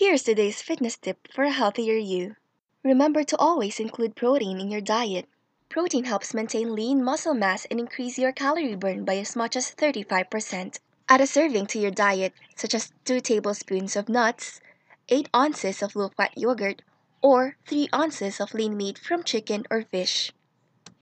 Here's today's fitness tip for a healthier you. Remember to always include protein in your diet. Protein helps maintain lean muscle mass and increase your calorie burn by as much as 35%. Add a serving to your diet, such as 2 tablespoons of nuts, 8 ounces of low fat yogurt, or 3 ounces of lean meat from chicken or fish.